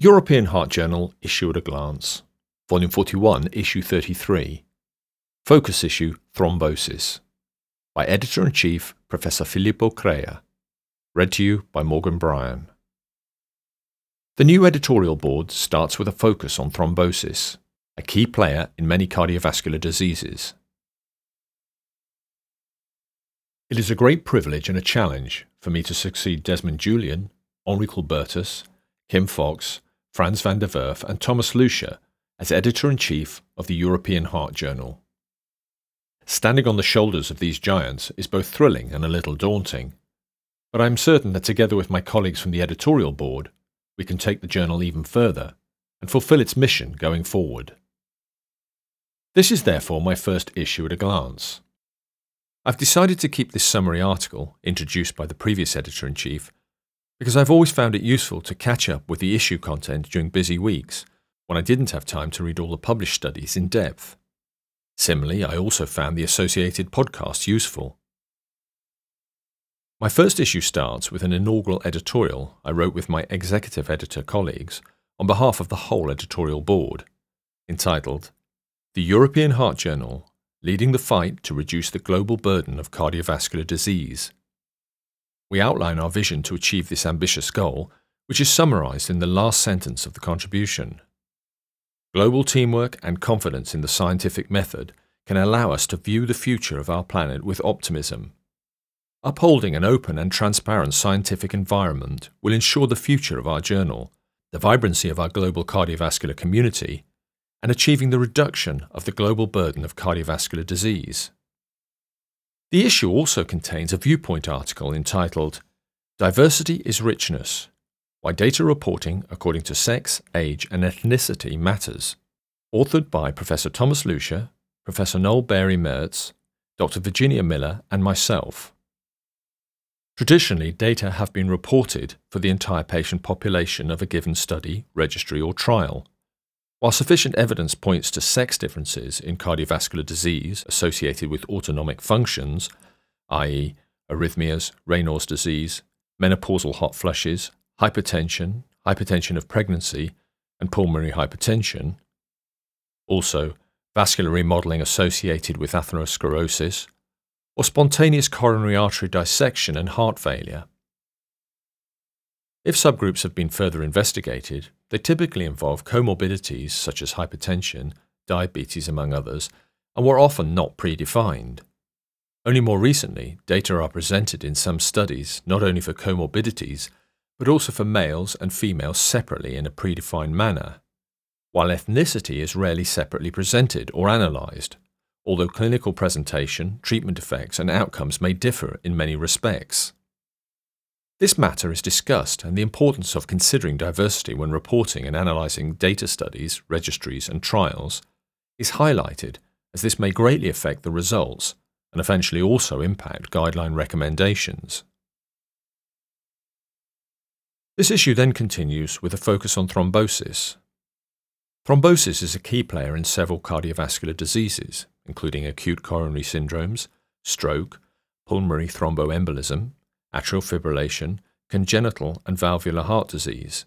European Heart Journal Issue at a Glance, Volume 41, Issue 33. Focus Issue Thrombosis. By Editor in Chief Professor Filippo Crea. Read to you by Morgan Bryan. The new editorial board starts with a focus on thrombosis, a key player in many cardiovascular diseases. It is a great privilege and a challenge for me to succeed Desmond Julian, Henri Kulbertus, Kim Fox, Frans van der Werf, and Thomas Lüscher as editor in chief of the European Heart Journal. Standing on the shoulders of these giants is both thrilling and a little daunting, but I am certain that together with my colleagues from the editorial board, we can take the journal even further and fulfill its mission going forward. This is therefore my first issue at a glance. I've decided to keep this summary article, introduced by the previous editor in chief, because I've always found it useful to catch up with the issue content during busy weeks when I didn't have time to read all the published studies in depth. Similarly, I also found the associated podcast useful. My first issue starts with an inaugural editorial I wrote with my executive editor colleagues on behalf of the whole editorial board, entitled The European Heart Journal Leading the Fight to Reduce the Global Burden of Cardiovascular Disease. We outline our vision to achieve this ambitious goal, which is summarized in the last sentence of the contribution. Global teamwork and confidence in the scientific method can allow us to view the future of our planet with optimism. Upholding an open and transparent scientific environment will ensure the future of our journal, the vibrancy of our global cardiovascular community, and achieving the reduction of the global burden of cardiovascular disease. The issue also contains a viewpoint article entitled Diversity is Richness why Data Reporting According to Sex, Age and Ethnicity Matters, authored by Professor Thomas Lüscher, Professor Noel Bairey Merz, Dr. Virginia Miller, and myself. Traditionally, data have been reported for the entire patient population of a given study, registry, or trial. While sufficient evidence points to sex differences in cardiovascular disease associated with autonomic functions, i.e., arrhythmias, Raynaud's disease, menopausal hot flushes, hypertension, hypertension of pregnancy, and pulmonary hypertension. Also, vascular remodeling associated with atherosclerosis, or spontaneous coronary artery dissection and heart failure. If subgroups have been further investigated, they typically involve comorbidities such as hypertension, diabetes, among others, and were often not predefined. Only more recently, data are presented in some studies not only for comorbidities, but also for males and females separately in a predefined manner, while ethnicity is rarely separately presented or analysed, although clinical presentation, treatment effects, and outcomes may differ in many respects. This matter is discussed and the importance of considering diversity when reporting and analysing data studies, registries, and trials is highlighted as this may greatly affect the results and eventually also impact guideline recommendations. This issue then continues with a focus on thrombosis. Thrombosis is a key player in several cardiovascular diseases, including acute coronary syndromes, stroke, pulmonary thromboembolism, atrial fibrillation, congenital and valvular heart disease.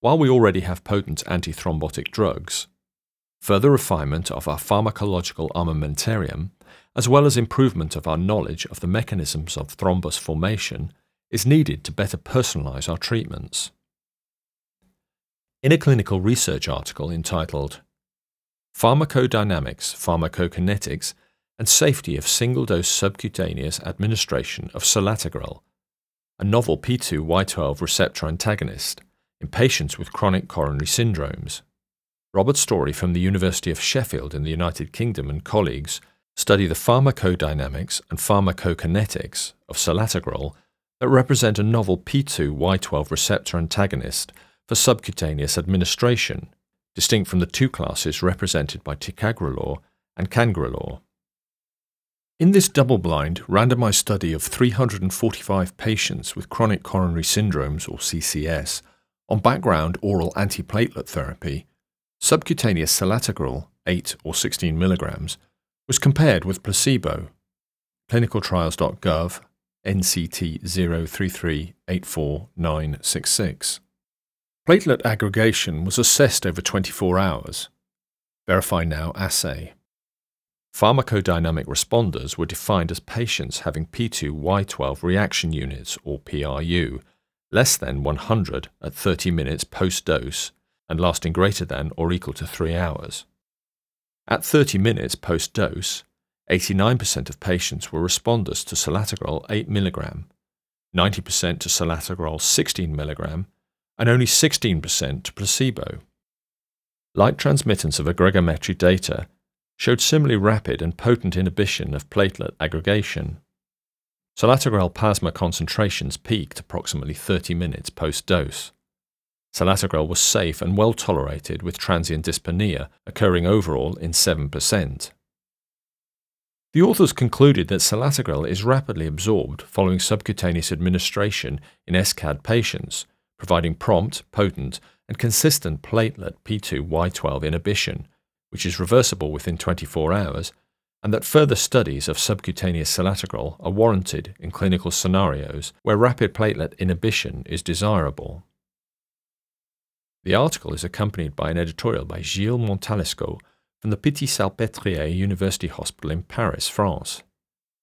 While we already have potent antithrombotic drugs, further refinement of our pharmacological armamentarium, as well as improvement of our knowledge of the mechanisms of thrombus formation is needed to better personalize our treatments. In a clinical research article entitled Pharmacodynamics, Pharmacokinetics, and Safety of Single Dose Subcutaneous Administration of Selatogrel, a novel P2Y12 receptor antagonist in patients with chronic coronary syndromes. Robert Storey from the University of Sheffield in the United Kingdom and colleagues study the pharmacodynamics and pharmacokinetics of selatogrel that represent a novel P2Y12 receptor antagonist for subcutaneous administration, distinct from the two classes represented by ticagrelor and cangrelor. In this double blind, randomized study of 345 patients with chronic coronary syndromes, or CCS, on background oral antiplatelet therapy, subcutaneous selatogrel, 8 or 16 milligrams, was compared with placebo. clinicaltrials.gov NCT 03384966. Platelet aggregation was assessed over 24 hours. VerifyNow assay. Pharmacodynamic responders were defined as patients having P2Y12 reaction units, or PRU, less than 100 at 30 minutes post dose and lasting greater than or equal to 3 hours. At 30 minutes post dose, 89% of patients were responders to selatogrel 8 mg, 90% to selatogrel 16 mg, and only 16% to placebo. Light transmittance of aggregometry data showed similarly rapid and potent inhibition of platelet aggregation. Selatogrel plasma concentrations peaked approximately 30 minutes post dose. Selatogrel was safe and well tolerated with transient dyspnea occurring overall in 7%. The authors concluded that selatogrel is rapidly absorbed following subcutaneous administration in SCAD patients, providing prompt, potent, and consistent platelet P2Y12 inhibition, which is reversible within 24 hours, and that further studies of subcutaneous selatogrel are warranted in clinical scenarios where rapid platelet inhibition is desirable. The article is accompanied by an editorial by Gilles Montalescot from the Pitié-Salpêtrière University Hospital in Paris, France,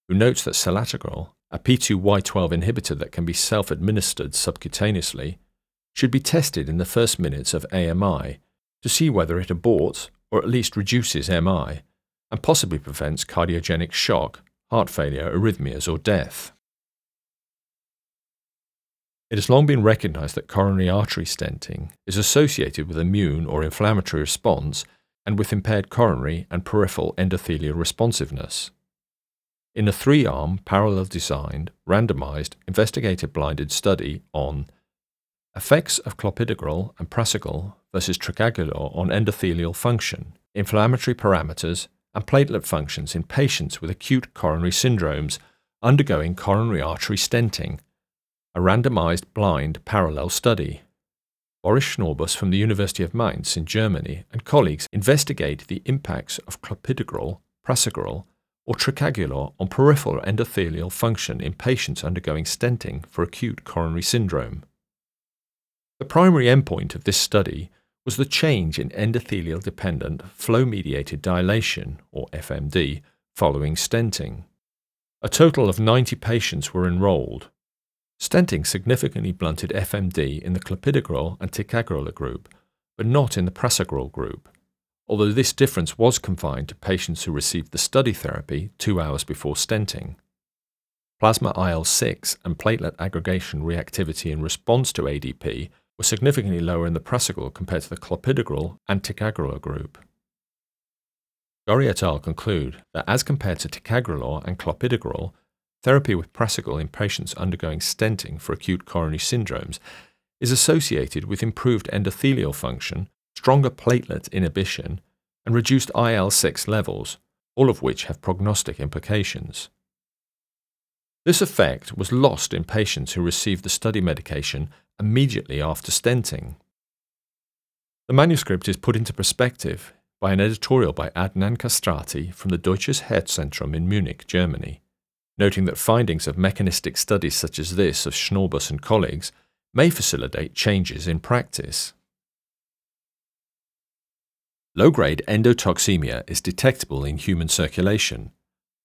who notes that selatogrel, a P2Y12 inhibitor that can be self-administered subcutaneously, should be tested in the first minutes of AMI to see whether it aborts or at least reduces MI and possibly prevents cardiogenic shock, heart failure, arrhythmias, or death. It has long been recognized that coronary artery stenting is associated with immune or inflammatory response and with impaired coronary and peripheral endothelial responsiveness. In a three arm, parallel designed, randomized, investigative blinded study on effects of clopidogrel and prasugrel versus ticagrelor on endothelial function, inflammatory parameters, and platelet functions in patients with acute coronary syndromes undergoing coronary artery stenting a randomized blind parallel study. Boris Schnorbus from the University of Mainz in Germany and colleagues investigate the impacts of clopidogrel, prasugrel, or ticagrelor on peripheral endothelial function in patients undergoing stenting for acute coronary syndrome. The primary endpoint of this study was the change in endothelial dependent flow mediated dilation, or FMD, following stenting. A total of 90 patients were enrolled, Stenting significantly blunted FMD in the clopidogrel and ticagrelor group, but not in the prasugrel group, although this difference was confined to patients who received the study therapy two hours before stenting. Plasma IL-6 and platelet aggregation reactivity in response to ADP were significantly lower in the prasugrel compared to the clopidogrel and ticagrelor group. Gori et al. conclude that as compared to ticagrelor and clopidogrel, Therapy with prasugrel in patients undergoing stenting for acute coronary syndromes is associated with improved endothelial function, stronger platelet inhibition, and reduced IL 6 levels, all of which have prognostic implications. This effect was lost in patients who received the study medication immediately after stenting. The manuscript is put into perspective by an editorial by Adnan Kastrati from the Deutsches Herzzentrum in Munich, Germany noting that findings of mechanistic studies such as this of Schnorbus and colleagues may facilitate changes in practice. Low grade endotoxemia is detectable in human circulation,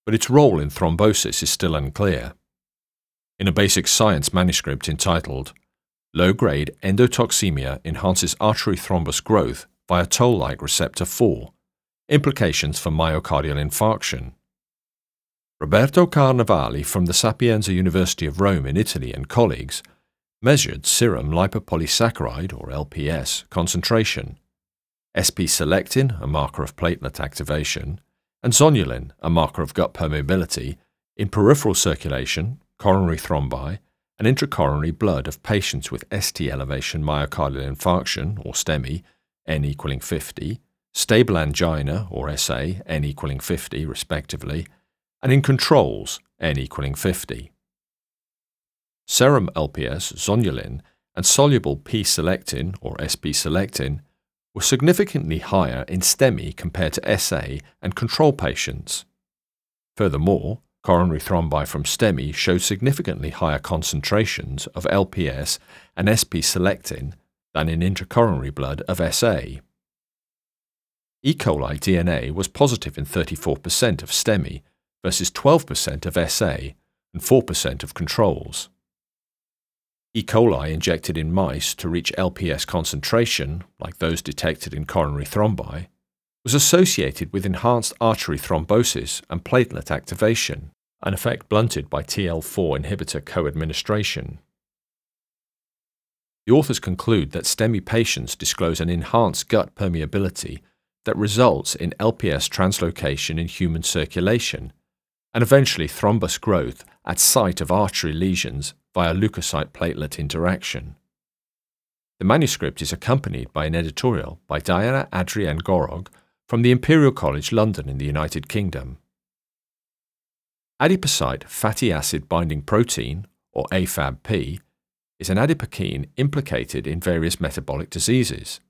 but its role in thrombosis is still unclear. In a basic science manuscript entitled Low grade endotoxemia enhances artery thrombus growth via toll like receptor 4 Implications for myocardial infarction. Roberto Carnevale from the Sapienza University of Rome in Italy and colleagues measured serum lipopolysaccharide, or LPS, concentration, SP-selectin, a marker of platelet activation, and zonulin, a marker of gut permeability, in peripheral circulation, coronary thrombi, and intracoronary blood of patients with ST elevation myocardial infarction, or STEMI, n equaling 50, stable angina, or SA, n equaling 50, respectively, and in controls, n equaling 50. Serum LPS, zonulin, and soluble P-selectin, or SP-selectin, were significantly higher in STEMI compared to SA and control patients. Furthermore, coronary thrombi from STEMI showed significantly higher concentrations of LPS and SP-selectin than in intracoronary blood of SA. E. coli DNA was positive in 34% of STEMI versus 12% of SA and 4% of controls. E. coli injected in mice to reach LPS concentration, like those detected in coronary thrombi, was associated with enhanced artery thrombosis and platelet activation, an effect blunted by TL4 inhibitor co administration. The authors conclude that STEMI patients disclose an enhanced gut permeability that results in LPS translocation in human circulation and eventually thrombus growth at site of artery lesions via leukocyte platelet interaction. The manuscript is accompanied by an editorial by Diana Adrienne Gorog from the Imperial College London in the United Kingdom. Adipocyte fatty acid binding protein, or AFABP, is an adipokine implicated in various metabolic diseases.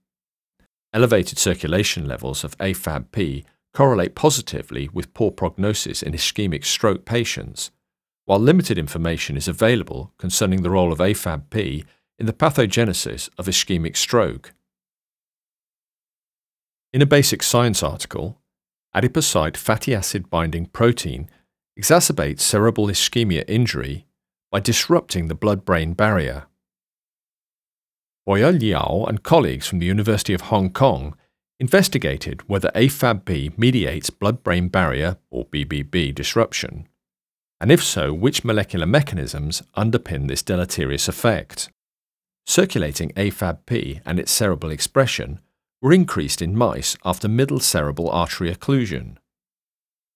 Elevated circulation levels of AFABP correlate positively with poor prognosis in ischemic stroke patients, while limited information is available concerning the role of AFABP in the pathogenesis of ischemic stroke. In a basic science article, adipocyte fatty acid binding protein exacerbates cerebral ischemia injury by disrupting the blood brain barrier. Boya Liao and colleagues from the University of Hong Kong investigated whether AFABP mediates blood brain barrier or BBB disruption, and if so, which molecular mechanisms underpin this deleterious effect. Circulating AFABP and its cerebral expression were increased in mice after middle cerebral artery occlusion.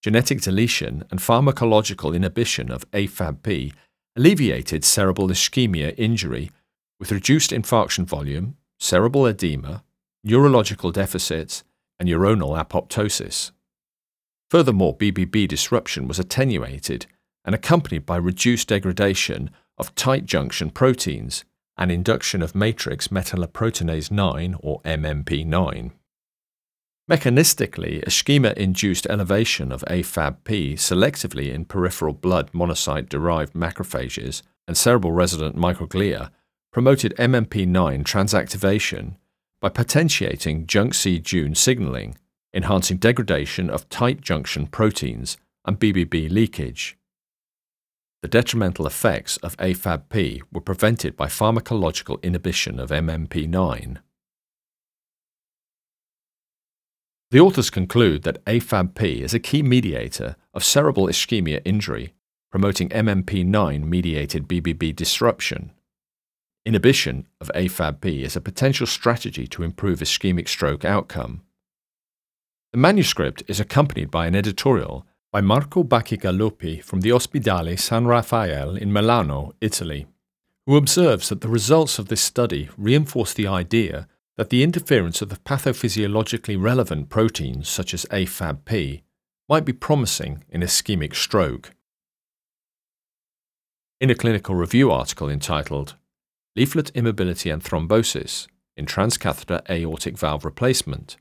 Genetic deletion and pharmacological inhibition of AFABP alleviated cerebral ischemia injury with reduced infarction volume, cerebral edema, neurological deficits, and neuronal apoptosis. Furthermore, BBB disruption was attenuated and accompanied by reduced degradation of tight junction proteins and induction of matrix metalloproteinase 9 or MMP9. Mechanistically, ischemia induced elevation of AFABP selectively in peripheral blood monocyte derived macrophages and cerebral resident microglia promoted MMP9 transactivation by potentiating junc Jun signaling, enhancing degradation of tight junction proteins and BBB leakage. The detrimental effects of AFABP were prevented by pharmacological inhibition of MMP9. The authors conclude that AFABP is a key mediator of cerebral ischemia injury, promoting MMP9 mediated BBB disruption Inhibition of AFABP is a potential strategy to improve ischemic stroke outcome. The manuscript is accompanied by an editorial by Marco Bacigaluppi from the Ospedale San Raffaele in Milano, Italy, who observes that the results of this study reinforce the idea that the interference of the pathophysiologically relevant proteins such as AFABP might be promising in ischemic stroke. In a clinical review article entitled leaflet immobility and thrombosis in transcatheter aortic valve replacement.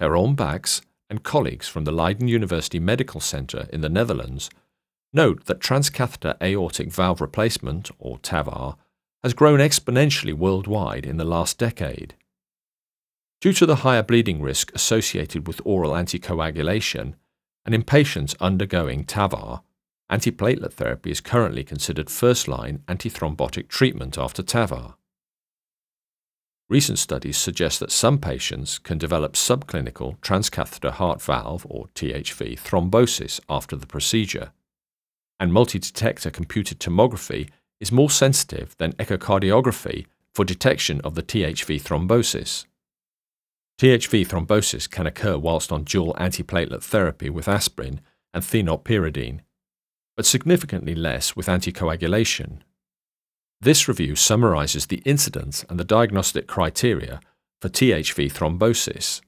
Jeroen Bax and colleagues from the Leiden University Medical Center in the Netherlands note that transcatheter aortic valve replacement, or TAVR, has grown exponentially worldwide in the last decade. Due to the higher bleeding risk associated with oral anticoagulation, and in patients undergoing TAVR, Antiplatelet therapy is currently considered first line antithrombotic treatment after TAVR. Recent studies suggest that some patients can develop subclinical transcatheter heart valve or THV thrombosis after the procedure, and multi detector computed tomography is more sensitive than echocardiography for detection of the THV thrombosis. THV thrombosis can occur whilst on dual antiplatelet therapy with aspirin and thienopyridine but significantly less with anticoagulation. This review summarizes the incidence and the diagnostic criteria for THV thrombosis,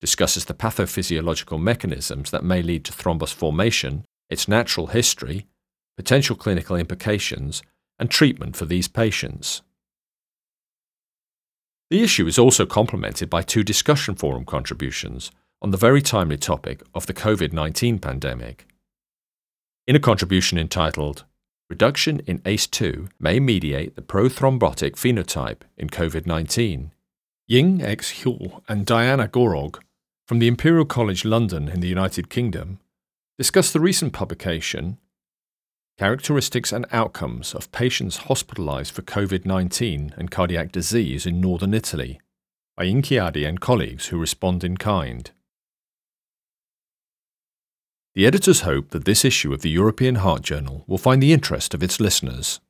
discusses the pathophysiological mechanisms that may lead to thrombus formation, its natural history, potential clinical implications, and treatment for these patients. The issue is also complemented by two discussion forum contributions on the very timely topic of the COVID 19 pandemic. In a contribution entitled reduction in ACE2 may mediate the prothrombotic phenotype in COVID 19. Ying X. Huell and Diana Gorog from the Imperial College London in the United Kingdom discuss the recent publication Characteristics and Outcomes of Patients Hospitalized for COVID 19 and Cardiac Disease in Northern Italy by Inciardi and colleagues who respond in kind. The editors hope that this issue of the European Heart Journal will find the interest of its listeners.